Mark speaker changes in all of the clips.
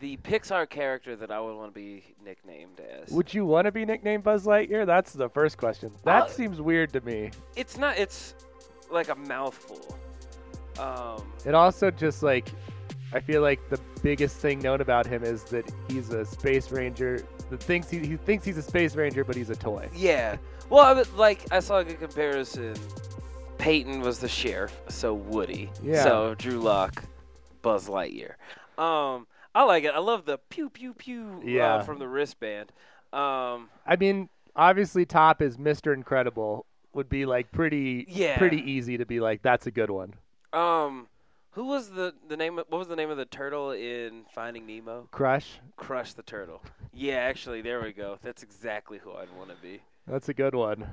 Speaker 1: the Pixar character that I would want to be nicknamed as.
Speaker 2: Would you want to be nicknamed Buzz Lightyear? That's the first question. That
Speaker 1: Uh,
Speaker 2: seems weird to me.
Speaker 1: it's not. It's like a mouthful. Um,
Speaker 2: It also just like, I feel like the biggest thing known about him is that he's a space ranger that thinks he, he thinks he's a space ranger, but he's a toy.
Speaker 1: yeah. Well, I would, like I saw a good comparison. Peyton was the sheriff, so Woody.
Speaker 2: Yeah.
Speaker 1: So Drew Lock, Buzz Lightyear. Um, I like it. I love the pew pew pew
Speaker 2: Yeah.
Speaker 1: uh, from the wristband. Um,
Speaker 2: I mean, obviously, top is Mr. Incredible. Would be like pretty,
Speaker 1: Yeah.
Speaker 2: pretty easy to be like that's a good one.
Speaker 1: um, who was the the name? Of, what was the name of the turtle in Finding Nemo?
Speaker 2: Crush,
Speaker 1: Crush the turtle. Yeah, actually, there we go. That's exactly who I'd want to be.
Speaker 2: that's a good one.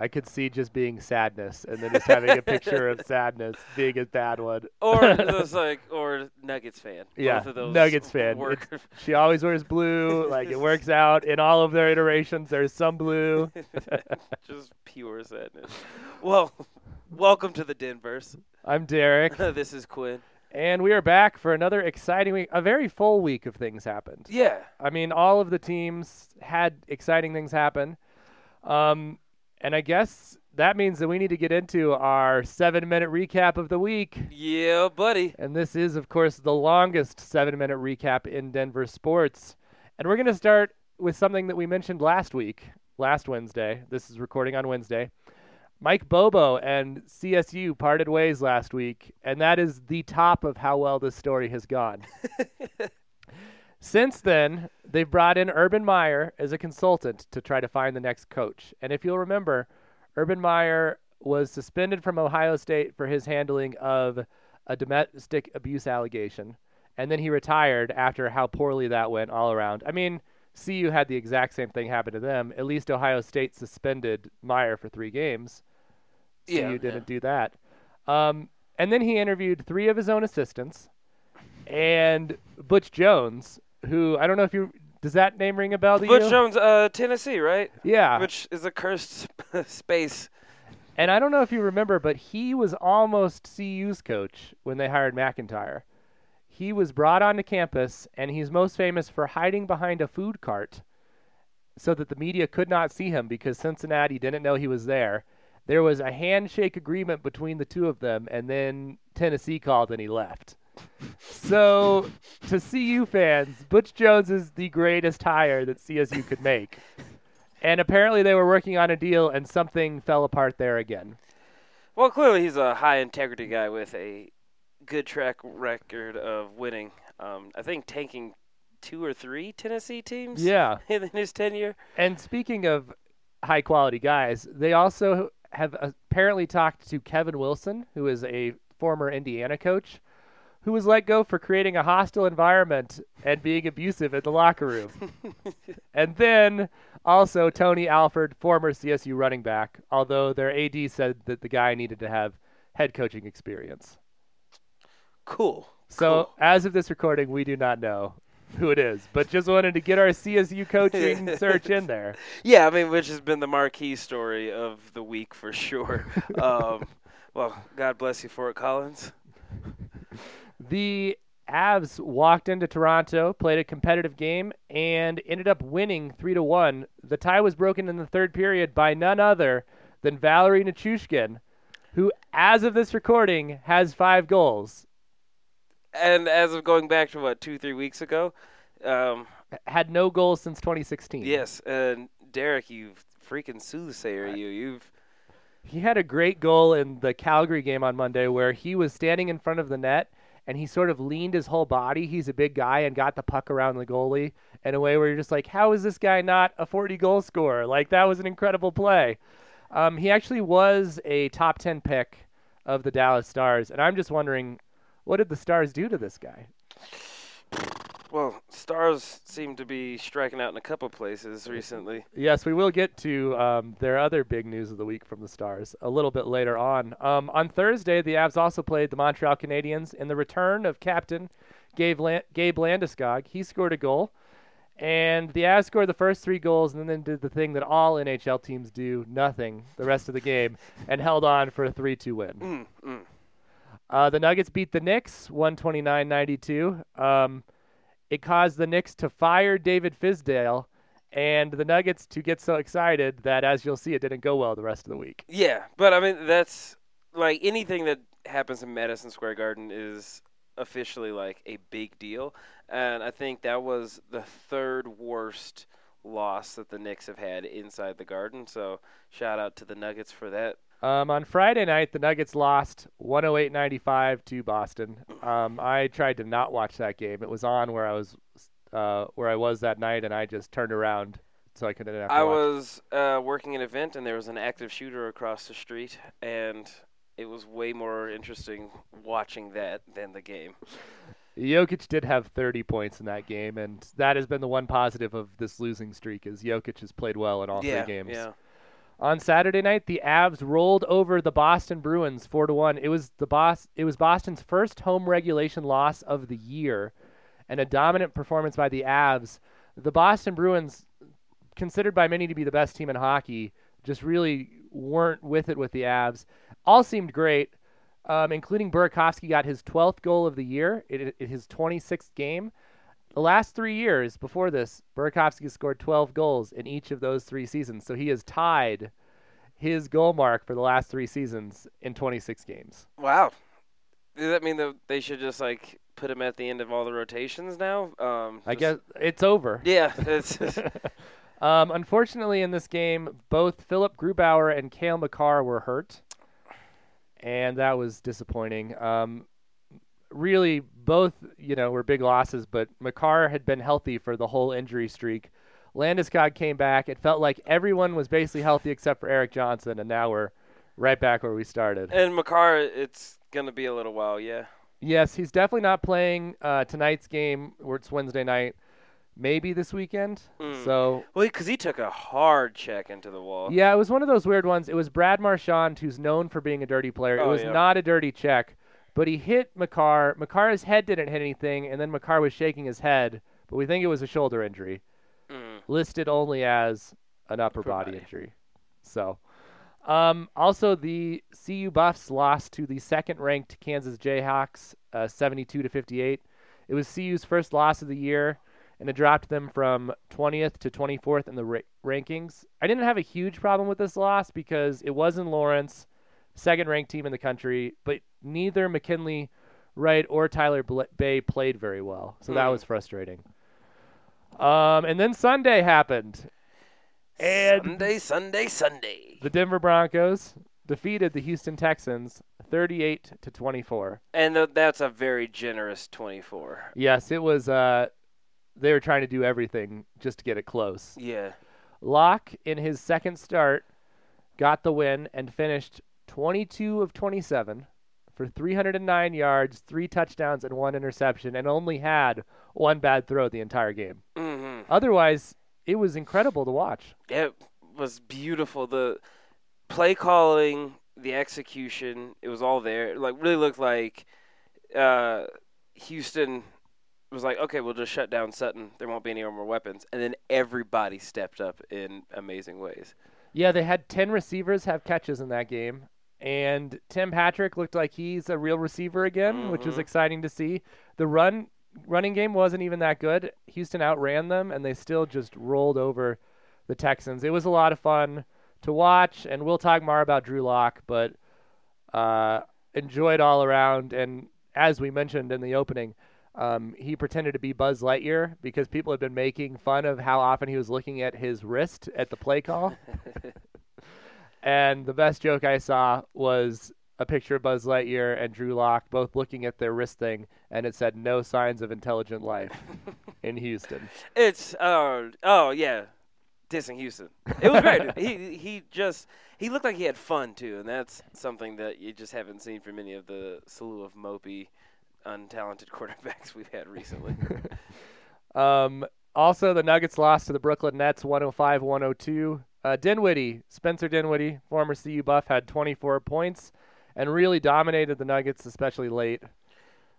Speaker 2: I could see just being sadness, and then just having a picture of sadness being a bad one.
Speaker 1: Or like, or Nuggets fan.
Speaker 2: Yeah,
Speaker 1: Both of those
Speaker 2: Nuggets fan. She always wears blue. Like it works out in all of their iterations. There's some blue.
Speaker 1: just pure sadness. Well, welcome to the Denverse.
Speaker 2: I'm Derek,
Speaker 1: this is Quinn.
Speaker 2: and we are back for another exciting week. A very full week of things happened.
Speaker 1: Yeah.
Speaker 2: I mean, all of the teams had exciting things happen. Um, and I guess that means that we need to get into our seven minute recap of the week.
Speaker 1: Yeah, buddy.
Speaker 2: And this is, of course, the longest seven minute recap in Denver sports. And we're going to start with something that we mentioned last week, last Wednesday. This is recording on Wednesday. Mike Bobo and CSU parted ways last week, and that is the top of how well this story has gone. Since then, they've brought in Urban Meyer as a consultant to try to find the next coach. And if you'll remember, Urban Meyer was suspended from Ohio State for his handling of a domestic abuse allegation. And then he retired after how poorly that went all around. I mean, CU had the exact same thing happen to them. At least Ohio State suspended Meyer for three games.
Speaker 1: Yeah,
Speaker 2: CU didn't do that. Um, and then he interviewed three of his own assistants and Butch Jones, who I don't know if you does that name ring a bell to
Speaker 1: Butch
Speaker 2: you?
Speaker 1: Jones, uh, Tennessee, right?
Speaker 2: Yeah.
Speaker 1: Which is a cursed space.
Speaker 2: And I don't know if you remember, but he was almost CU's coach when they hired MacIntyre. He was brought onto campus, and he's most famous for hiding behind a food cart so that the media could not see him because Cincinnati didn't know he was there. There was a handshake agreement between the two of them, and then Tennessee called and he left. So, to CU fans, Butch Jones is the greatest hire that CSU could make. And apparently, they were working on a deal, and something fell apart there again.
Speaker 1: Well, clearly he's a high integrity guy with a good track record of winning. Um, I think tanking two or three Tennessee teams
Speaker 2: Yeah.
Speaker 1: in his tenure.
Speaker 2: And speaking of high quality guys, they also have apparently talked to Kevin Wilson, who is a former Indiana coach, who was let go for creating a hostile environment and being abusive in the locker room. and then also Tony Alford, former CSU running back, although their AD said that the guy needed to have head coaching experience.
Speaker 1: Cool.
Speaker 2: So,
Speaker 1: Cool.
Speaker 2: as of this recording, we do not know who it is, but just wanted to get our CSU coaching search in there.
Speaker 1: Yeah, I mean, which has been the marquee story of the week for sure. um, well, God bless you for it, Collins.
Speaker 2: The Avs walked into Toronto, played a competitive game, and ended up winning three to one. The tie was broken in the third period by none other than Valeri Nichushkin, who, as of this recording, has five goals.
Speaker 1: And as of going back to what two, three weeks ago, um,
Speaker 2: Had no goals since 2016.
Speaker 1: yes, and Derek, you freaking soothsayer, you, you've
Speaker 2: He had a great goal in the Calgary game on Monday where he was standing in front of the net and he sort of leaned his whole body. He's a big guy and got the puck around the goalie in a way where you're just like, how is this guy not a 40 goal scorer? Like, that was an incredible play. Um, he actually was a top 10 pick of the Dallas Stars. And I'm just wondering, what did the Stars do to this guy?
Speaker 1: Well, stars seem to be striking out in a couple places recently.
Speaker 2: Yes, we will get to um, their other big news of the week from the Stars a little bit later on. Um, on Thursday, the Avs also played the Montreal Canadiens in the return of captain Gabe, Lan- Gabe Landeskog. He scored a goal, and the Avs scored the first three goals and then did the thing that all NHL teams do nothing the rest of the game and held on for a 3 2 win.
Speaker 1: Mm, mm.
Speaker 2: Uh, the Nuggets beat the Knicks 129 92. Um, it caused the Knicks to fire David Fizdale and the Nuggets to get so excited that, as you'll see, it didn't go well the rest of the week.
Speaker 1: Yeah, but I mean that's like anything that happens in Madison Square Garden is officially like a big deal, and I think that was the third worst loss that the Knicks have had inside the Garden. So shout out to the Nuggets for that.
Speaker 2: Um, on Friday night, the Nuggets lost 108-95 to Boston. Um, I tried to not watch that game. It was on where I was, uh, where I was that night, and I just turned around so I couldn't.
Speaker 1: I
Speaker 2: watch.
Speaker 1: was uh, working an event and there was an active shooter across the street, and it was way more interesting watching that than the game.
Speaker 2: Jokic did have 30 points in that game, and that has been the one positive of this losing streak is Jokic has played well in all
Speaker 1: yeah,
Speaker 2: three games.
Speaker 1: yeah.
Speaker 2: On Saturday night, the Avs rolled over the Boston Bruins four to one. It was the Bos- It was Boston's first home regulation loss of the year, and a dominant performance by the Avs. The Boston Bruins, considered by many to be the best team in hockey, just really weren't with it with the Avs. All seemed great, um, including Burakovsky got his 12th goal of the year in, in his 26th game. The last three years before this, Burakovsky scored 12 goals in each of those three seasons. So he has tied his goal mark for the last three seasons in 26 games.
Speaker 1: Wow. Does that mean that they should just like put him at the end of all the rotations now? Um,
Speaker 2: I guess it's over.
Speaker 1: Yeah. It's,
Speaker 2: um, unfortunately, in this game, both Philip Grubauer and Cale Makar were hurt, and that was disappointing. Um, really, both you know were big losses, but Makar had been healthy for the whole injury streak. Landeskog came back. It felt like everyone was basically healthy except for Erik Johnson, and now we're right back where we started.
Speaker 1: and Makar, it's gonna be a little while. Yeah.
Speaker 2: Yes, he's definitely not playing uh, tonight's game, where it's Wednesday night. Maybe this weekend.
Speaker 1: Mm.
Speaker 2: So
Speaker 1: Well, because he took a hard check into the wall.
Speaker 2: Yeah, it was one of those weird ones. It was Brad Marchand, who's known for being a dirty player. it
Speaker 1: Oh,
Speaker 2: was
Speaker 1: yeah.
Speaker 2: not a dirty check, but he hit Makar. Makar's head didn't hit anything, and then Makar was shaking his head, but we think it was a shoulder injury,
Speaker 1: Mm.
Speaker 2: listed only as an upper,
Speaker 1: Upper
Speaker 2: body,
Speaker 1: body.
Speaker 2: injury. So, um, also the CU Buffs lost to the second-ranked Kansas Jayhawks, uh, 72 to 58. It was CU's first loss of the year, and it dropped them from 20th to 24th in the ra- rankings. I didn't have a huge problem with this loss because it was in Lawrence, second-ranked team in the country, but neither McKinley Wright or Tyler Bey played very well, so that
Speaker 1: Hmm.
Speaker 2: was frustrating. Um, and then Sunday happened, and
Speaker 1: Sunday, Sunday, Sunday.
Speaker 2: the Denver Broncos defeated the Houston Texans 38 to 24.
Speaker 1: And th- that's a very generous 24.
Speaker 2: Yes, it was. Uh, they were trying to do everything just to get it close.
Speaker 1: Yeah.
Speaker 2: Lock, in his second start, got the win and finished 22 of 27 for 309 yards, three touchdowns, and one interception, and only had one bad throw the entire game.
Speaker 1: hmm
Speaker 2: Otherwise, it was incredible to watch.
Speaker 1: It was beautiful. The play calling, the execution, it was all there. It, like really looked like uh, Houston was like, okay, we'll just shut down Sutton. There won't be any more weapons. And then everybody stepped up in amazing ways.
Speaker 2: Yeah, they had 10 receivers have catches in that game. And Tim Patrick looked like he's a real receiver again, which was exciting to see. The run running game wasn't even that good. Houston outran them and they still just rolled over the Texans. It was a lot of fun to watch and we'll talk more about Drew Lock, but uh enjoyed all around and as we mentioned in the opening, um, he pretended to be Buzz Lightyear because people had been making fun of how often he was looking at his wrist at the play call. And the best joke I saw was a picture of Buzz Lightyear and Drew Lock both looking at their wrist thing, and it said "No signs of intelligent life" in Houston.
Speaker 1: It's uh, oh yeah, dissing Houston. It was great. he he just he looked like he had fun too, and that's something that you just haven't seen from many of the slew of mopey, untalented quarterbacks we've had recently.
Speaker 2: Um, also, the Nuggets lost to the Brooklyn Nets 105-102. Uh, Dinwiddie, Spencer Dinwiddie, former CU Buff, had 24 points and really dominated the Nuggets, especially late.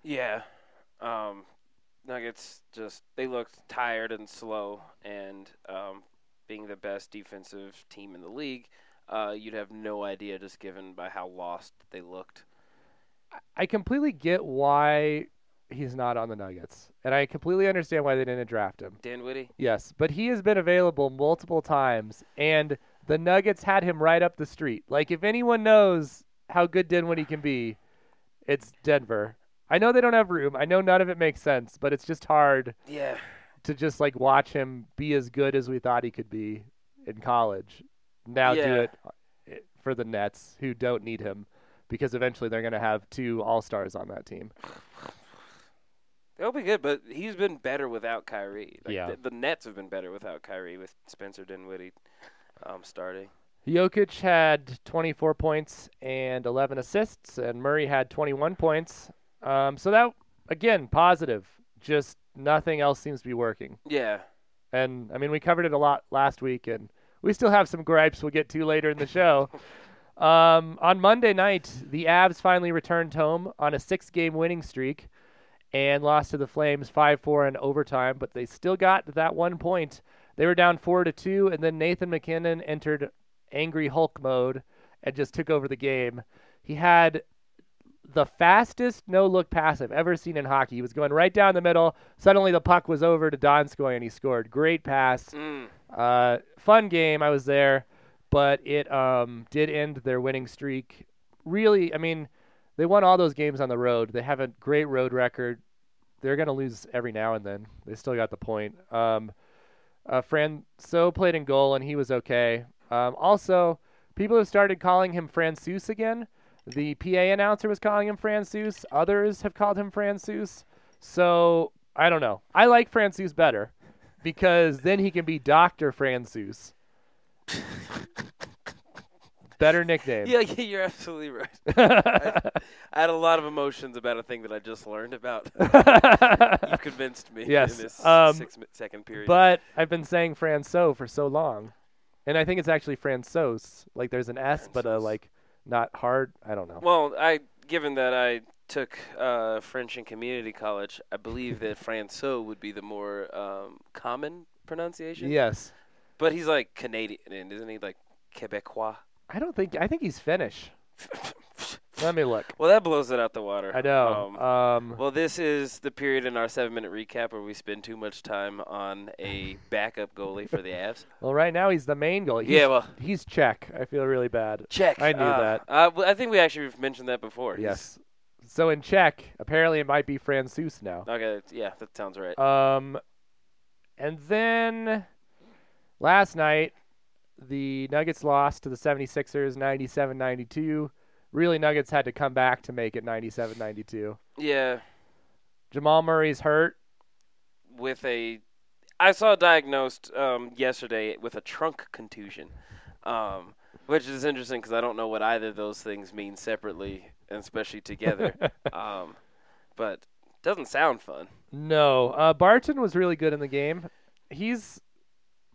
Speaker 1: yeah, um, Nuggets just they looked tired and slow, and um, being the best defensive team in the league, uh, you'd have no idea just given by how lost they looked.
Speaker 2: I completely get why he's not on the Nuggets, and I completely understand why they didn't draft him.
Speaker 1: Dan Dinwiddie.
Speaker 2: Yes, but he has been available multiple times, and the Nuggets had him right up the street. Like, if anyone knows how good Dan Dinwiddie can be, it's Denver. I know they don't have room. I know none of it makes sense, but it's just hard
Speaker 1: Yeah.
Speaker 2: to just like watch him be as good as we thought he could be in college. Now do it uh, for the Nets, who don't need him, because eventually they're going to have two All Stars on that team.
Speaker 1: They'll be good, but he's been better without Kyrie. Like,
Speaker 2: Yeah.
Speaker 1: The, the Nets have been better without Kyrie with Spencer Dinwiddie um, starting.
Speaker 2: Jokic had 24 points and 11 assists, and Murray had 21 points. Um, so that again positive. Just nothing else seems to be working.
Speaker 1: Yeah.
Speaker 2: And I mean, we covered it a lot last week, and we still have some gripes we'll get to later in the show. um, on Monday night, the Avs finally returned home on a six-game winning streak and lost to the Flames 5-4 in overtime, but they still got that one point. They were down four to two, and then Nathan MacKinnon entered angry Hulk mode and just took over the game. He had the fastest no look pass I've ever seen in hockey. He was going right down the middle. Suddenly the puck was over to Donskoy and he scored. Great pass.
Speaker 1: Mm.
Speaker 2: Uh, fun game. I was there, but it um, did end their winning streak. Really, I mean, they won all those games on the road. They have a great road record. They're going to lose every now and then. They still got the point. Um, uh, played in goal and he was okay. Um, also, people have started calling him Francouz again. The PA announcer was calling him Francouz. Others have called him Francouz. So I don't know. I like Francouz better because then he can be Doctor Francouz. Better nickname.
Speaker 1: Yeah, yeah, you're absolutely right. I, I had a lot of emotions about a thing that I just learned about. You've convinced me
Speaker 2: Yes,
Speaker 1: in this
Speaker 2: um,
Speaker 1: six mi- second period.
Speaker 2: but I've been saying Franco for so long, and I think it's actually Francois. Like there's an S, but a like not hard. I don't know.
Speaker 1: well, I given that I took uh, French in community college, I believe that Francois would be the more um, common pronunciation.
Speaker 2: Yes.
Speaker 1: But he's like Canadian, isn't he? Like Quebecois.
Speaker 2: I don't think. I think he's Finnish. Let me look.
Speaker 1: well, that blows it out the water.
Speaker 2: I know.
Speaker 1: Um,
Speaker 2: Um,
Speaker 1: Well, this is the period in our seven-minute recap where we spend too much time on a backup goalie for the Avs.
Speaker 2: well, right now he's the main goalie. He's,
Speaker 1: yeah, well,
Speaker 2: he's Czech. I feel really bad.
Speaker 1: check.
Speaker 2: I knew
Speaker 1: Uh,
Speaker 2: that.
Speaker 1: Uh, well, I think we actually mentioned that before. He's-
Speaker 2: Yes. So in Czech, apparently it might be Francouz now.
Speaker 1: Okay. Yeah, that sounds right.
Speaker 2: Um, and then last night, the Nuggets lost to the 76ers 97 92. Really, Nuggets had to come back to make it 97 92.
Speaker 1: yeah,
Speaker 2: Jamal Murray's hurt.
Speaker 1: with a, I saw diagnosed um, yesterday with a trunk contusion, um, which is interesting because I don't know what either of those things mean separately and especially together. um, but doesn't sound fun.
Speaker 2: No, uh, Barton was really good in the game. He's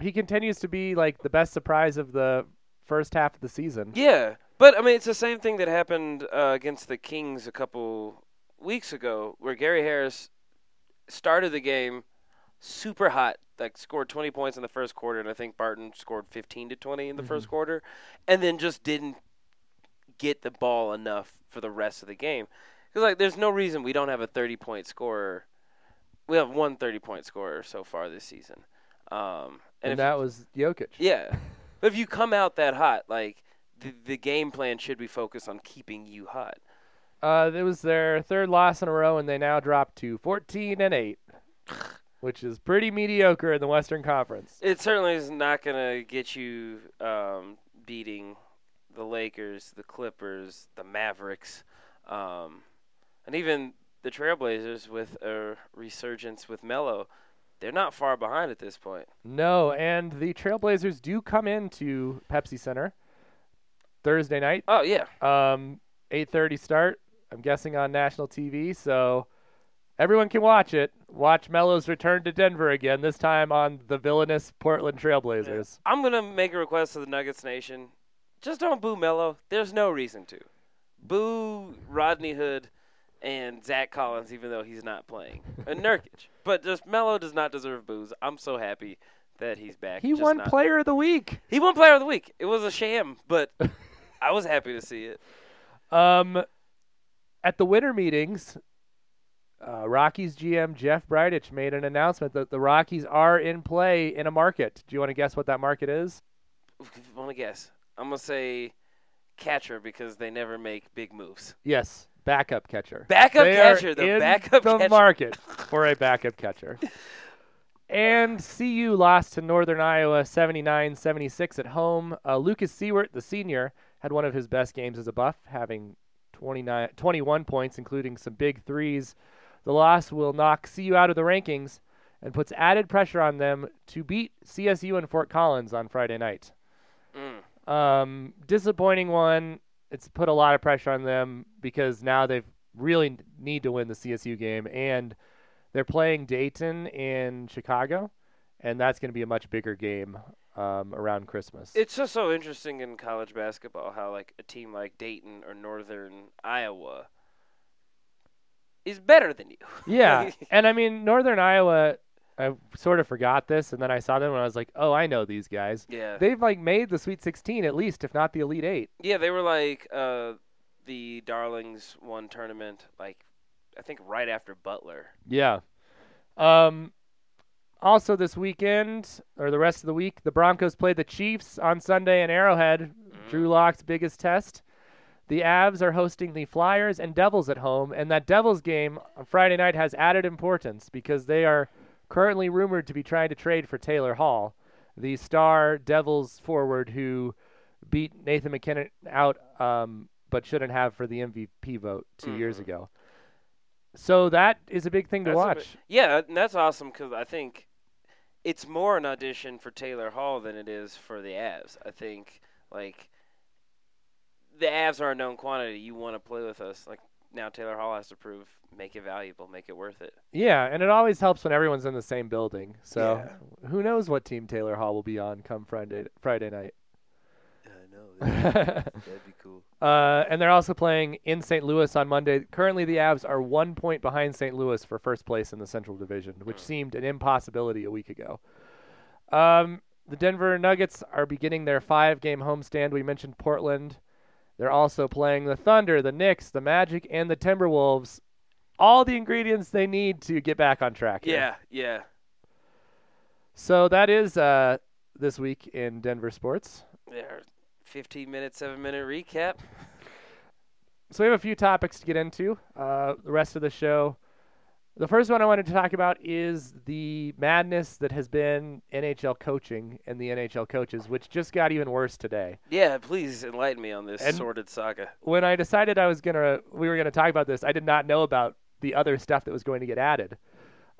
Speaker 2: he continues to be like the best surprise of the first half of the season.
Speaker 1: Yeah, but I mean, it's the same thing that happened uh, against the Kings a couple weeks ago, where Gary Harris started the game super hot, like scored 20 points in the first quarter, and I think Barton scored 15 to 20 in the first quarter, and then just didn't get the ball enough for the rest of the game. Because like, there's no reason we don't have a 30 point scorer. We have one 30 point scorer so far this season. Um,
Speaker 2: and
Speaker 1: and if
Speaker 2: that was Jokic.
Speaker 1: yeah. But if you come out that hot, like the the game plan should be focused on keeping you hot.
Speaker 2: Uh, it was their third loss in a row, and they now dropped to 14 and 8, which is pretty mediocre in the Western Conference.
Speaker 1: It certainly is not going to get you um, beating the Lakers, the Clippers, the Mavericks, um, and even the Trailblazers with a resurgence with Melo. They're not far behind at this point.
Speaker 2: No, and the Trailblazers do come into Pepsi Center Thursday night.
Speaker 1: Oh yeah,
Speaker 2: Um, 8:30 start. I'm guessing on national TV, so everyone can watch it. Watch Melo's return to Denver again. This time on the villainous Portland Trailblazers.
Speaker 1: I'm gonna make a request to the Nuggets Nation. Just don't boo Melo. There's no reason to. Boo Rodney Hood and Zach Collins, even though he's not playing, and Nurkic. But just Melo does not deserve booze. I'm so happy that he's back.
Speaker 2: He
Speaker 1: Just
Speaker 2: won
Speaker 1: not-
Speaker 2: Player of the Week.
Speaker 1: He won Player of the Week. It was a sham, but I was happy to see it.
Speaker 2: Um, at the winter meetings, uh, Rockies GM Jeff Bridich made an announcement that the Rockies are in play in a market. Do you want to guess what that market is?
Speaker 1: Want to guess? I'm gonna say catcher because they never make big moves.
Speaker 2: Yes, backup catcher.
Speaker 1: Backup
Speaker 2: They
Speaker 1: catcher, the backup
Speaker 2: the
Speaker 1: catcher.
Speaker 2: market for a backup catcher. And CU lost to Northern Iowa 79-76 at home. Uh, Lucas Siewert, the senior, had one of his best games as a buff, having 29, 21 points, including some big threes. The loss will knock CU out of the rankings and puts added pressure on them to beat CSU and Fort Collins on Friday night. Um, disappointing one. It's put a lot of pressure on them because now they really need to win the CSU game, and they're playing Dayton in Chicago, and that's going to be a much bigger game um, around Christmas.
Speaker 1: It's just so interesting in college basketball how like a team like Dayton or Northern Iowa is better than you.
Speaker 2: yeah, and I mean Northern Iowa. I sort of forgot this, and then I saw them and I was like, "Oh, I know these guys.
Speaker 1: yeah.
Speaker 2: They've like made the Sweet 16 at least, if not the Elite Eight.
Speaker 1: Yeah, they were like uh, the Darlings won tournament like I think right after Butler.
Speaker 2: Yeah. Um, also this weekend or the rest of the week, the Broncos play the Chiefs on Sunday in Arrowhead. Drew Lock's biggest test. The Avs are hosting the Flyers and Devils at home, and that Devils game on Friday night has added importance because they are currently rumored to be trying to trade for Taylor Hall, the star Devils forward who beat Nathan MacKinnon out, um, but shouldn't have for the MVP vote 2 years
Speaker 1: Mhm.
Speaker 2: ago. So that is a big thing to
Speaker 1: That's
Speaker 2: watch.
Speaker 1: Yeah, and that's awesome because I think it's more an audition for Taylor Hall than it is for the Avs. I think like the Avs are a known quantity. You want to play with us. Like now, Taylor Hall has to prove, make it valuable, make it worth it.
Speaker 2: Yeah, and it always helps when everyone's in the same building. So
Speaker 1: Yeah.
Speaker 2: who knows what team Taylor Hall will be on come Friday Friday night.
Speaker 1: I know
Speaker 2: uh,
Speaker 1: that'd be cool.
Speaker 2: and they're also playing in St. Louis on Monday. Currently, the Avs are one point behind St. Louis for first place in the Central Division, which
Speaker 1: Hmm.
Speaker 2: seemed an impossibility a week ago. Um, the Denver Nuggets are beginning their five-game homestand. We mentioned Portland. They're also playing the Thunder, the Knicks, the Magic, and the Timberwolves. All the ingredients they need to get back on track. here.
Speaker 1: Yeah, yeah.
Speaker 2: So that is uh, this week in Denver sports.
Speaker 1: Yeah, fifteen minute, seven minute recap.
Speaker 2: So we have a few topics to get into. Uh, the rest of the show. The first one I wanted to talk about is the madness that has been NHL coaching and the NHL coaches, which just got even worse today.
Speaker 1: Yeah, please enlighten me on this
Speaker 2: And-
Speaker 1: sordid saga.
Speaker 2: When I decided I was gonna, we were gonna talk about this, I did not know about the other stuff that was going to get added.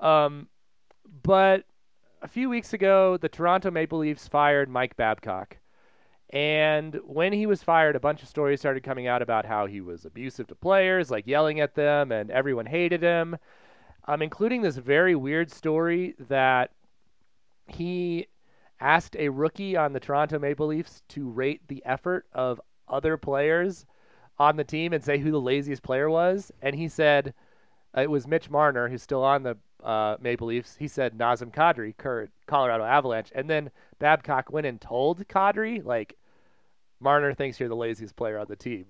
Speaker 2: Um, but a few weeks ago, the Toronto Maple Leafs fired Mike Babcock. And when he was fired, a bunch of stories started coming out about how he was abusive to players, like yelling at them, and everyone hated him. Um, including this very weird story that he asked a rookie on the Toronto Maple Leafs to rate the effort of other players on the team and say who the laziest player was. And he said uh, it was Mitch Marner, who's still on the uh, Maple Leafs. He said Nazem Kadri, current Colorado Avalanche. And then Babcock went and told Kadri, like, Marner thinks you're the laziest player on the team.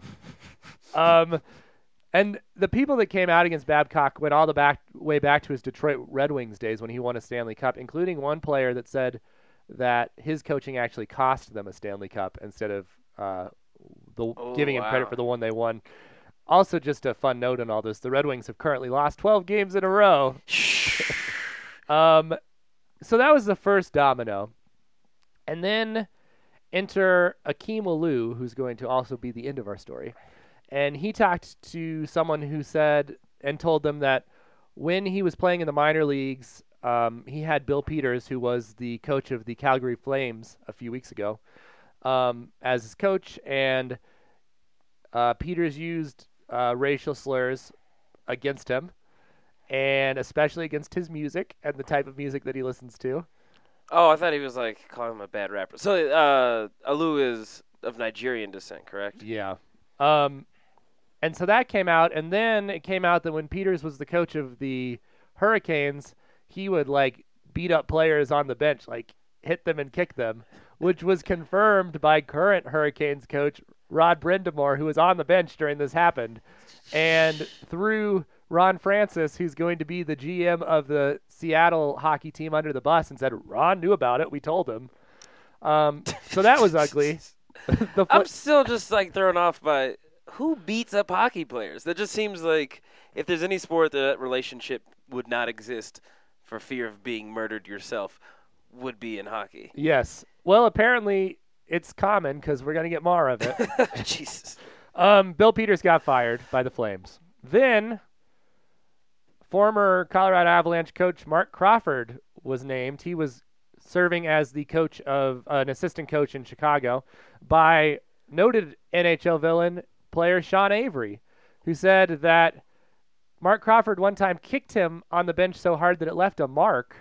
Speaker 2: um, and the people that came out against Babcock went all the back way back to his Detroit Red Wings days when he won a Stanley Cup, including one player that said that his coaching actually cost them a Stanley Cup instead of uh, the
Speaker 1: Oh,
Speaker 2: giving him credit for the one they won. Also, just a fun note on all this: the Red Wings have currently lost 12 games in a row. Um, so that was the first domino, and then enter Akim Aliu, who's going to also be the end of our story. And he talked to someone who said and told them that when he was playing in the minor leagues, um, he had Bill Peters, who was the coach of the Calgary Flames a few weeks ago, um, as his coach, and uh, Peters used uh, racial slurs against him, and especially against his music and the type of music that he listens to.
Speaker 1: Oh, I thought he was like calling him a bad rapper. So, uh, Aliu is of Nigerian descent, correct?
Speaker 2: Yeah. Um, and so that came out, and then it came out that when Peters was the coach of the Hurricanes, he would like beat up players on the bench, like hit them and kick them, which was confirmed by current Hurricanes coach Rod Brind'Amour, who was on the bench during this happened. And through Ron Francis, who's going to be the GM of the Seattle hockey team, under the bus and said Ron knew about it. We told him. Um, so that was ugly. the
Speaker 1: I'm still just like thrown off by who beats up hockey players. That just seems like if there's any sport that, that relationship would not exist for fear of being murdered yourself, would be in hockey.
Speaker 2: yes. Well, apparently it's common because we're going to get more of it.
Speaker 1: Jesus.
Speaker 2: Um, Bill Peters got fired by the Flames. Then, former Colorado Avalanche coach Marc Crawford was named. He was serving as the coach of an assistant coach in Chicago by noted NHL villain player Sean Avery, who said that Marc Crawford one time kicked him on the bench so hard that it left a mark.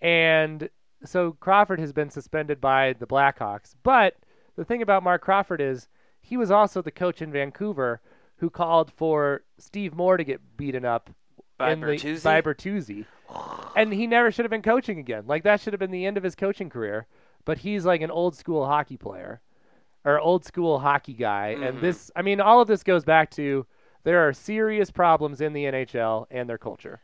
Speaker 2: And so Crawford has been suspended by the Blackhawks. But the thing about Marc Crawford is he was also the coach in Vancouver who called for Steve Moore to get beaten up
Speaker 1: By Bertuzzi?
Speaker 2: by Bertuzzi. and he never should have been coaching again. Like that should have been the end of his coaching career. But he's like an old school hockey player or old school hockey guy. And
Speaker 1: Mhm.
Speaker 2: this, I mean, all of this goes back to there are serious problems in the NHL and their culture.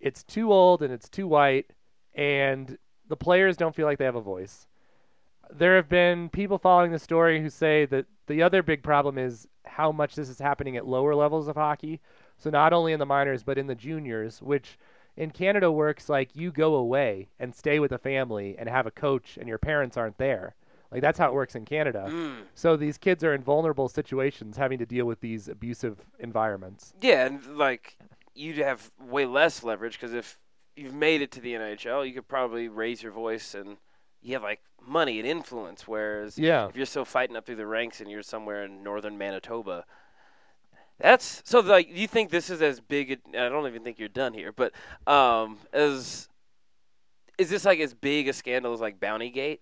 Speaker 2: It's too old and it's too white, and the players don't feel like they have a voice. There have been people following the story who say that the other big problem is how much this is happening at lower levels of hockey. So not only in the minors but in the juniors, which in Canada works like you go away and stay with a family and have a coach and your parents aren't there. Like that's how it works in Canada.
Speaker 1: Mm.
Speaker 2: So these kids are in vulnerable situations having to deal with these abusive environments.
Speaker 1: Yeah, and like you'd have way less leverage because if you've made it to the NHL, you could probably raise your voice and you have like money and influence. Whereas
Speaker 2: Yeah.
Speaker 1: if you're still fighting up through the ranks and you're somewhere in northern Manitoba, that's so. Like, do you think this is as big? A, I don't even think you're done here, but um, as is this like as big a scandal as like Bounty Gate?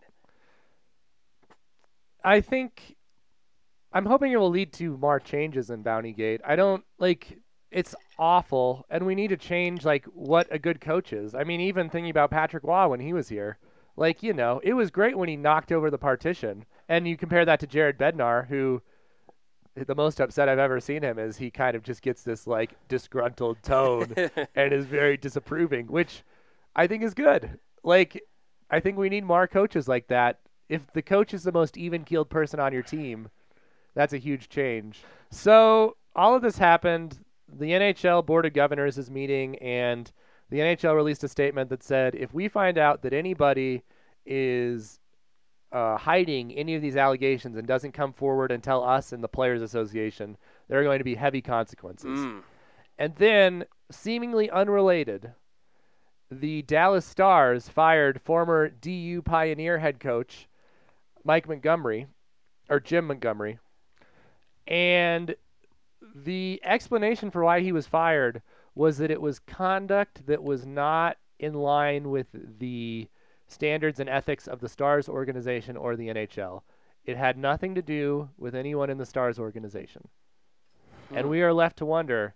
Speaker 2: I think I'm hoping it will lead to more changes in Bounty Gate. I don't like it's awful and we need to change like what a good coach is. I mean even thinking about Patrick Roy when he was here. Like, you know, it was great when he knocked over the partition. And you compare that to Jared Bednar who the most upset I've ever seen him is he kind of just gets this like disgruntled tone and is very disapproving, which I think is good. Like, I think we need more coaches like that. If the coach is the most even keeled person on your team, that's a huge change. So, all of this happened. The NHL Board of Governors is meeting, and the NHL released a statement that said if we find out that anybody is uh, hiding any of these allegations and doesn't come forward and tell us and the Players Association, there are going to be heavy consequences.
Speaker 1: Mm.
Speaker 2: And then, seemingly unrelated, the Dallas Stars fired former DU Pioneer head coach Mike Montgomery, or Jim Montgomery. And the explanation for why he was fired was that it was conduct that was not in line with the standards and ethics of the Stars organization or the NHL. It had nothing to do with anyone in the Stars organization. And
Speaker 1: Hmm.
Speaker 2: we are left to wonder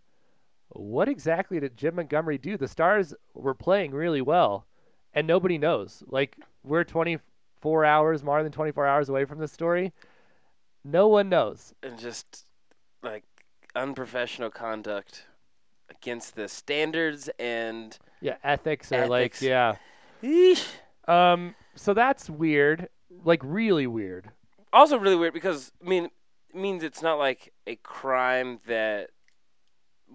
Speaker 2: what exactly did Jim Montgomery do? The Stars were playing really well, and nobody knows. Like, we're 24 hours, more than 24 hours away from this story. No one knows.
Speaker 1: and just like unprofessional conduct against the standards and
Speaker 2: Yeah, ethics are like, yeah.
Speaker 1: Eesh.
Speaker 2: Um, so that's weird. Like, really weird.
Speaker 1: also really weird because I mean it means it's not like a crime that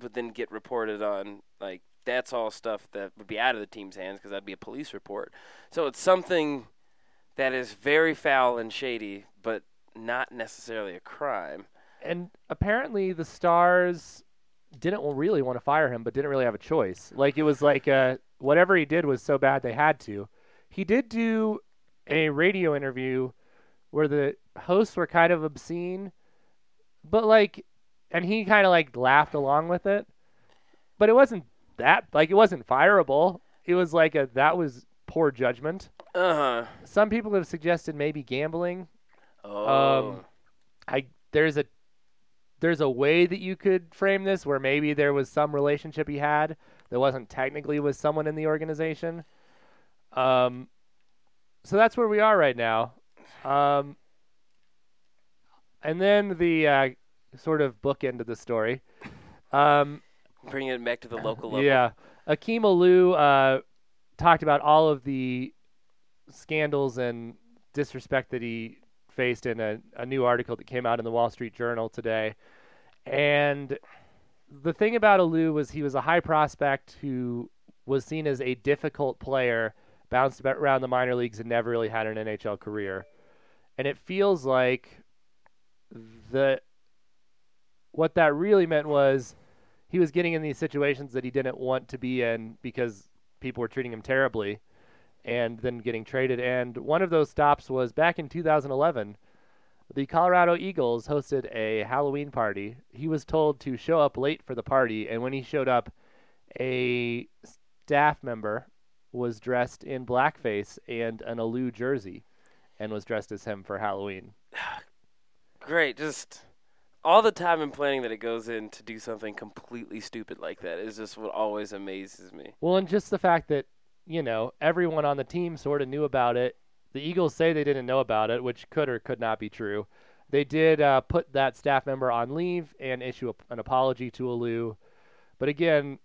Speaker 1: would then get reported on like that's all stuff that would be out of the team's hands because that'd be a police report. So it's something that is very foul and shady, but not necessarily a crime.
Speaker 2: And apparently the Stars didn't really want to fire him, but didn't really have a choice. Like it was like uh, whatever he did was so bad they had to. He did do a radio interview where the hosts were kind of obscene, but like, and he kind of like laughed along with it. But it wasn't that like it wasn't fireable. It was like a that was poor judgment.
Speaker 1: Uh huh.
Speaker 2: Some people have suggested maybe gambling
Speaker 1: Oh.
Speaker 2: I there's a there's a way that you could frame this where maybe there was some relationship he had that wasn't technically with someone in the organization. Um, so that's where we are right now. Um, and then the uh, sort of bookend of the story. Um,
Speaker 1: Bringing it back to the local level.
Speaker 2: Yeah. Akim Aliu uh, talked about all of the scandals and disrespect that he faced in a, a new article that came out in the Wall Street Journal today. And the thing about Aliu was he was a high prospect who was seen as a difficult player, bounced around the minor leagues and never really had an NHL career. And it feels like the what that really meant was he was getting in these situations that he didn't want to be in because people were treating him terribly and then getting traded. And one of those stops was back in 2011. The Colorado Eagles hosted a Halloween party. He was told to show up late for the party, and when he showed up, a staff member was dressed in blackface and an Aliu jersey and was dressed as him for Halloween.
Speaker 1: Great. Just all the time and planning that it goes in to do something completely stupid like that is just what always amazes me.
Speaker 2: Well, and just the fact that, you know, everyone on the team sort of knew about it. The Eagles say they didn't know about it, which could or could not be true. They did uh, put that staff member on leave and issue a, an apology to Aliu. But again,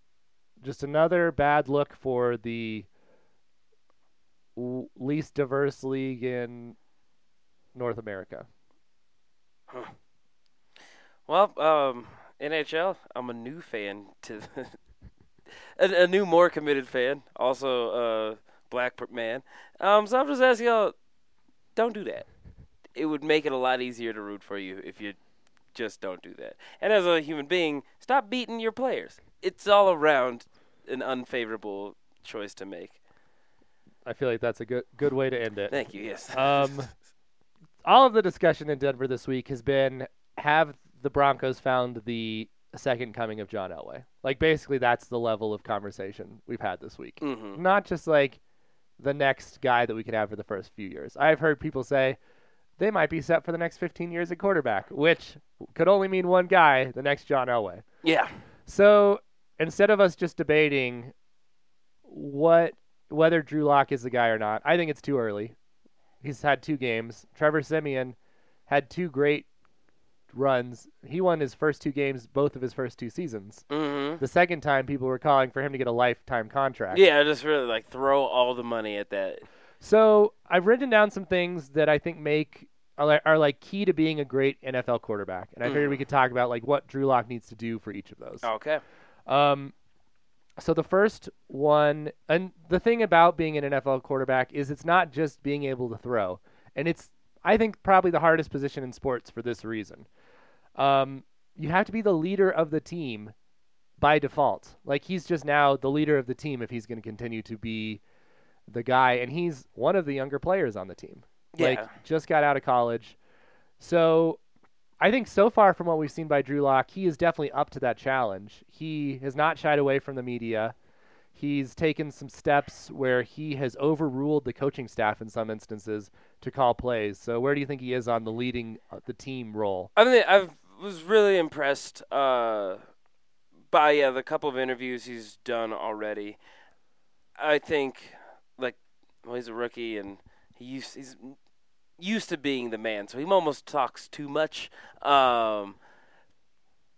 Speaker 2: just another bad look for the least diverse league in North America.
Speaker 1: Huh. Well, um, NHL, I'm a new fan to a, a, new, more committed fan. Also, a uh, black man. Um, so I'm just asking y'all, don't do that. It would make it a lot easier to root for you if you just don't do that. And as a human being, stop beating your players. It's all around an unfavorable choice to make.
Speaker 2: I feel like that's a good good way to end it.
Speaker 1: Thank you. Yes.
Speaker 2: Um, all of the discussion in Denver this week has been have the Broncos found the second coming of John Elway. Like basically that's the level of conversation we've had this week.
Speaker 1: Mm-hmm.
Speaker 2: Not just like the next guy that we could have for the first few years. I've heard people say they might be set for the next 15 years at quarterback, which could only mean one guy, the next John Elway.
Speaker 1: Yeah.
Speaker 2: So instead of us just debating what whether Drew Lock is the guy or not, I think it's too early. He's had two games. Trevor Siemian had two great runs. He won his first two games, both of his first two seasons.
Speaker 1: Mm-hmm.
Speaker 2: The second time, people were calling for him to get a lifetime contract.
Speaker 1: Yeah, just really like throw all the money at that.
Speaker 2: So I've written down some things that I think make are, are like key to being a great NFL quarterback, and I figured
Speaker 1: Mm.
Speaker 2: we could talk about like what Drew Lock needs to do for each of those.
Speaker 1: Okay.
Speaker 2: Um, so the first one, and the thing about being an NFL quarterback is it's not just being able to throw, and it's I think probably the hardest position in sports for this reason. Um, you have to be the leader of the team by default. Like he's just now the leader of the team if he's going to continue to be the guy, and he's one of the younger players on the team.
Speaker 1: Yeah.
Speaker 2: Like just got out of college, so I think so far from what we've seen by Drew Lock, he is definitely up to that challenge. He has not shied away from the media. He's taken some steps where he has overruled the coaching staff in some instances to call plays. So where do you think he is on the leading uh, the team role?
Speaker 1: I think I was really impressed uh, by yeah the couple of interviews he's done already. I think like well he's a rookie and he used he's used to being the man, so he almost talks too much. Um,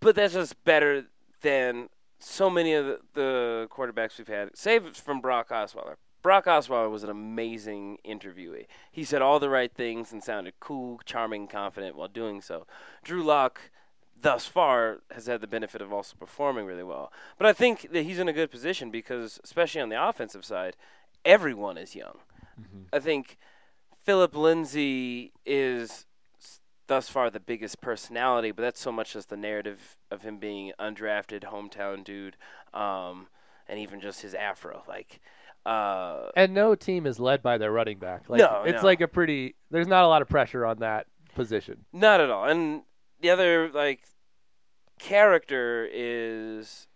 Speaker 1: but that's just better than so many of the, the quarterbacks we've had, save from Brock Osweiler. Brock Osweiler was an amazing interviewee. He said all the right things and sounded cool, charming, confident while doing so. Drew Lock, thus far, has had the benefit of also performing really well. But I think that he's in a good position because, especially on the offensive side, everyone is young. I think Philip Lindsay is thus far the biggest personality, but that's so much just the narrative of him being undrafted hometown dude, um, and even just his afro. Like, uh,
Speaker 2: And no team is led by their running back. Like
Speaker 1: No,
Speaker 2: it's
Speaker 1: no.
Speaker 2: like a pretty there's not a lot of pressure on that position.
Speaker 1: not at all. And the other like character is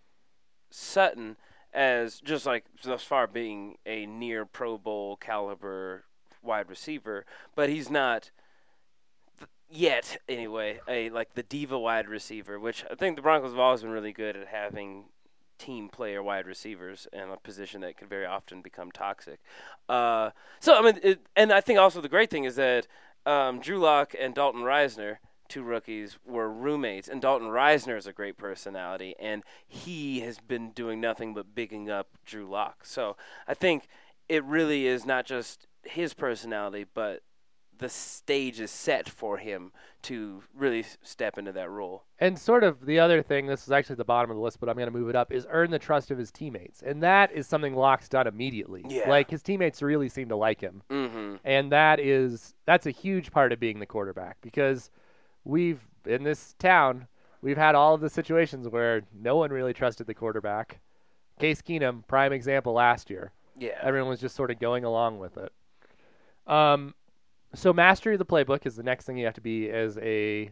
Speaker 1: Sutton as just like thus far being a near Pro Bowl caliber wide receiver, but he's not th- yet anyway a like the diva wide receiver, which I think the Broncos have always been really good at having team player wide receivers in a position that could very often become toxic. Uh, so I mean, it, and I think also the great thing is that um, Drew Lock and Dalton Risner, two rookies were roommates, and Dalton Risner is a great personality, and he has been doing nothing but bigging up Drew Lock. So I think it really is not just his personality, but the stage is set for him to really step into that role.
Speaker 2: And sort of the other thing, this is actually the bottom of the list, but I'm going to move it up, is earn the trust of his teammates. And that is something Lock's done immediately.
Speaker 1: Yeah.
Speaker 2: Like his teammates really seem to like him.
Speaker 1: Mm-hmm.
Speaker 2: And that is that's a huge part of being the quarterback because we've in this town, we've had all of the situations where no one really trusted the quarterback. Case Keenum, prime example last year.
Speaker 1: Yeah.
Speaker 2: Everyone was just sort of going along with it. Um, so mastery of the playbook is the next thing you have to be as a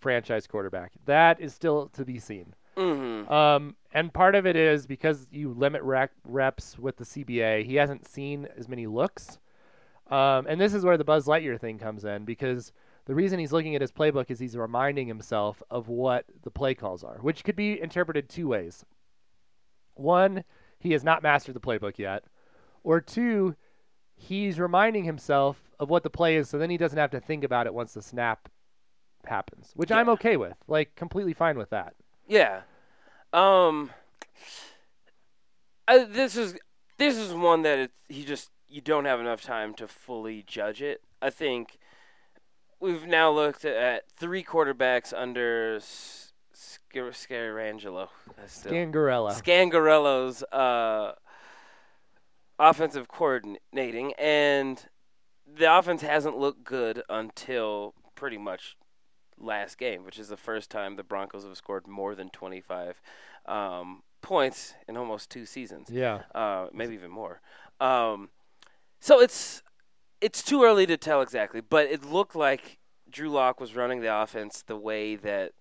Speaker 2: franchise quarterback. That is still to be seen.
Speaker 1: mm-hmm.
Speaker 2: Um, and part of it is because you limit rec- reps with the CBA. He hasn't seen as many looks. Um, and this is where the Buzz Lightyear thing comes in because the reason he's looking at his playbook is he's reminding himself of what the play calls are, which could be interpreted two ways. One, he has not mastered the playbook yet, or two, he's reminding himself of what the play is so then he doesn't have to think about it once the snap happens, which I'm okay with. Like, completely fine with that.
Speaker 1: Yeah. Um. I, this is this is one that it's, he just you don't have enough time to fully judge it. I think we've now looked at three quarterbacks under Scarangelo.
Speaker 2: Scangarella.
Speaker 1: Scangarello's uh, offensive coordinating, and the offense hasn't looked good until pretty much last game, which is the first time the Broncos have scored more than 25 um, points in almost two seasons,
Speaker 2: Yeah.
Speaker 1: uh, maybe even more. Um, so it's it's too early to tell exactly, but it looked like Drew Lock was running the offense the way that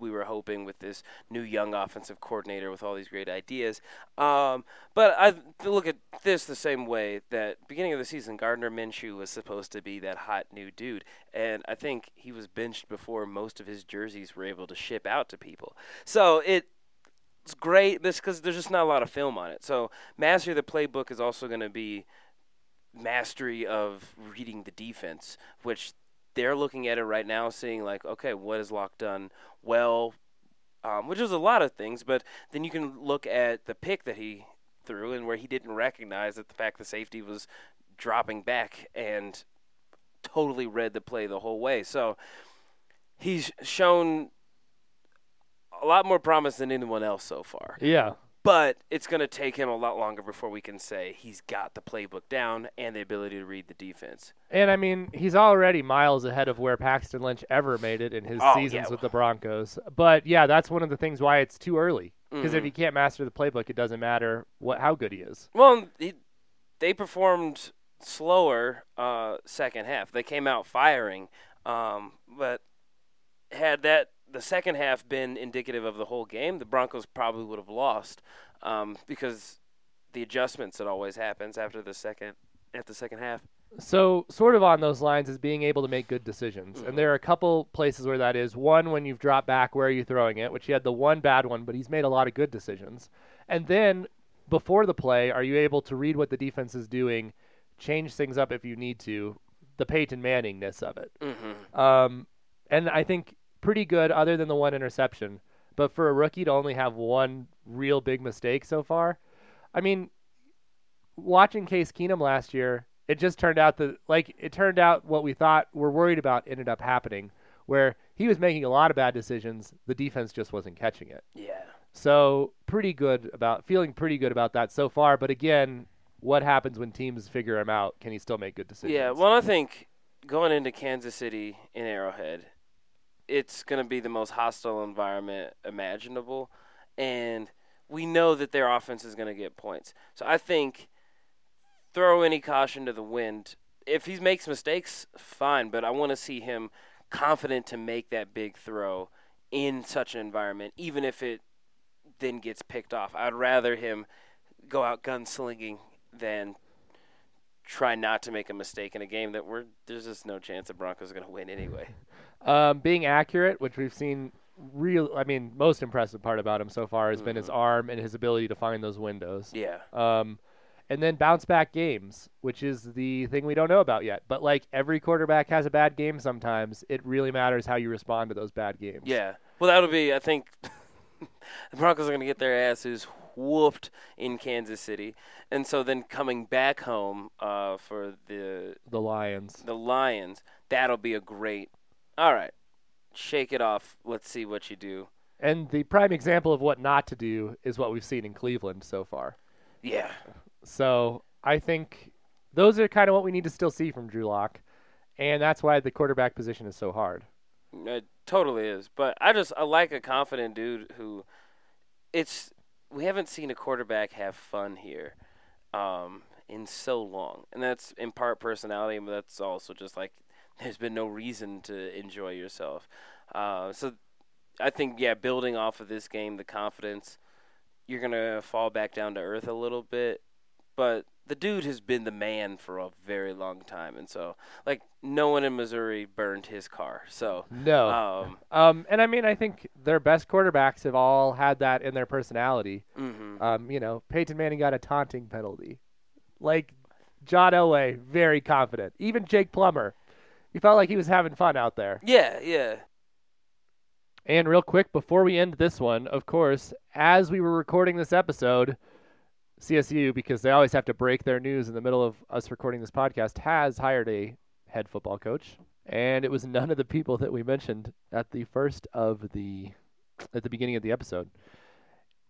Speaker 1: we were hoping with this new young offensive coordinator with all these great ideas. Um, but I look at this the same way that beginning of the season, Gardner Minshew was supposed to be that hot new dude, and I think he was benched before most of his jerseys were able to ship out to people. So it. It's great because there's just not a lot of film on it. So mastery of the playbook is also going to be mastery of reading the defense, which they're looking at it right now, seeing like, okay, what has Lock done well, um, which is a lot of things. But then you can look at the pick that he threw and where he didn't recognize that the fact the safety was dropping back and totally read the play the whole way. So he's shown a lot more promise than anyone else so far.
Speaker 2: Yeah.
Speaker 1: But it's going to take him a lot longer before we can say he's got the playbook down and the ability to read the defense.
Speaker 2: And I mean, he's already miles ahead of where Paxton Lynch ever made it in his
Speaker 1: Oh,
Speaker 2: seasons
Speaker 1: yeah.
Speaker 2: with the Broncos. But yeah, that's one of the things why it's too early. Because if
Speaker 1: Mhm.
Speaker 2: he can't master the playbook, it doesn't matter what how good he is.
Speaker 1: Well, he, they performed slower uh, second half. They came out firing, um, but had that the second half been indicative of the whole game, the Broncos probably would have lost um, because the adjustments that always happens after the second at the second half.
Speaker 2: So, sort of on those lines is being able to make good decisions.
Speaker 1: Mhm.
Speaker 2: And there are a couple places where that is. One, when you've dropped back, where are you throwing it? Which he had the one bad one, but he's made a lot of good decisions. And then, before the play, are you able to read what the defense is doing, change things up if you need to? The Peyton Manningness of it.
Speaker 1: Mm-hmm.
Speaker 2: Um, and I think pretty good, other than the one interception. But for a rookie to only have one real big mistake so far, I mean, watching Case Keenum last year, it just turned out that like it turned out what we thought we're worried about ended up happening, where he was making a lot of bad decisions, the defense just wasn't catching it.
Speaker 1: Yeah.
Speaker 2: So pretty good about feeling pretty good about that so far. But again, what happens when teams figure him out? Can he still make good decisions?
Speaker 1: Yeah, well, I think going into Kansas City in Arrowhead, it's going to be the most hostile environment imaginable, and we know that their offense is going to get points. So I think throw any caution to the wind. If he makes mistakes, fine, but I want to see him confident to make that big throw in such an environment, even if it then gets picked off. I'd rather him go out gunslinging than try not to make a mistake in a game that we're there's just no chance the Broncos are going to win anyway.
Speaker 2: Um, being accurate, which we've seen real I mean, most impressive part about him so far has been his
Speaker 1: Mhm.
Speaker 2: arm and his ability to find those windows.
Speaker 1: Yeah.
Speaker 2: Um, and then bounce back games, which is the thing we don't know about yet. But like every quarterback has a bad game sometimes. It really matters how you respond to those bad games.
Speaker 1: Yeah. Well, that'll be. I think the Broncos are going to get their asses whooped in Kansas City, and so then coming back home uh, for the
Speaker 2: The Lions.
Speaker 1: the Lions, that'll be a great. All right, shake it off. Let's see what you do.
Speaker 2: And the prime example of what not to do is what we've seen in Cleveland so far.
Speaker 1: Yeah.
Speaker 2: So I think those are kind of what we need to still see from Drew Lock, and that's why the quarterback position is so hard.
Speaker 1: It totally is. But I just I like a confident dude who it's we haven't seen a quarterback have fun here um, in so long. And that's in part personality, but that's also just like there's been no reason to enjoy yourself. Uh, so I think yeah, building off of this game, the confidence, you're gonna fall back down to earth a little bit. But the dude has been the man for a very long time, and so like no one in Missouri burned his car. So
Speaker 2: No.
Speaker 1: um,
Speaker 2: Um, and I mean, I think their best quarterbacks have all had that in their personality.
Speaker 1: mhm.
Speaker 2: Um, you know, Peyton Manning got a taunting penalty. Like John Elway, very confident. Even Jake Plummer, he felt like he was having fun out there.
Speaker 1: yeah, yeah.
Speaker 2: And real quick, before we end this one, of course, as we were recording this episode, CSU, because they always have to break their news in the middle of us recording this podcast, has hired a head football coach. And it was none of the people that we mentioned at the first of the at the beginning of the episode.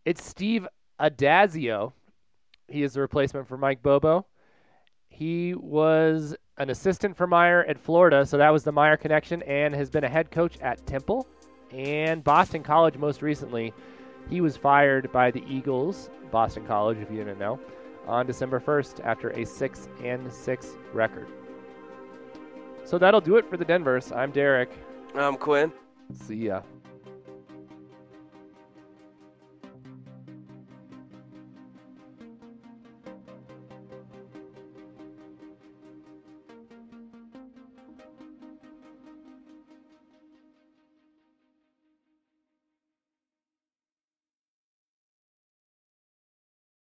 Speaker 2: It's Steve Addazio. He is the replacement for Mike Bobo. He was an assistant for Meyer at Florida, so that was the Meyer connection, and has been a head coach at Temple and Boston College most recently. He was fired by the Eagles, Boston College, if you didn't know, on December 1st after a 6 and 6 record. So that'll do it for the Denverse. I'm Derek.
Speaker 1: I'm Quinn.
Speaker 2: See ya.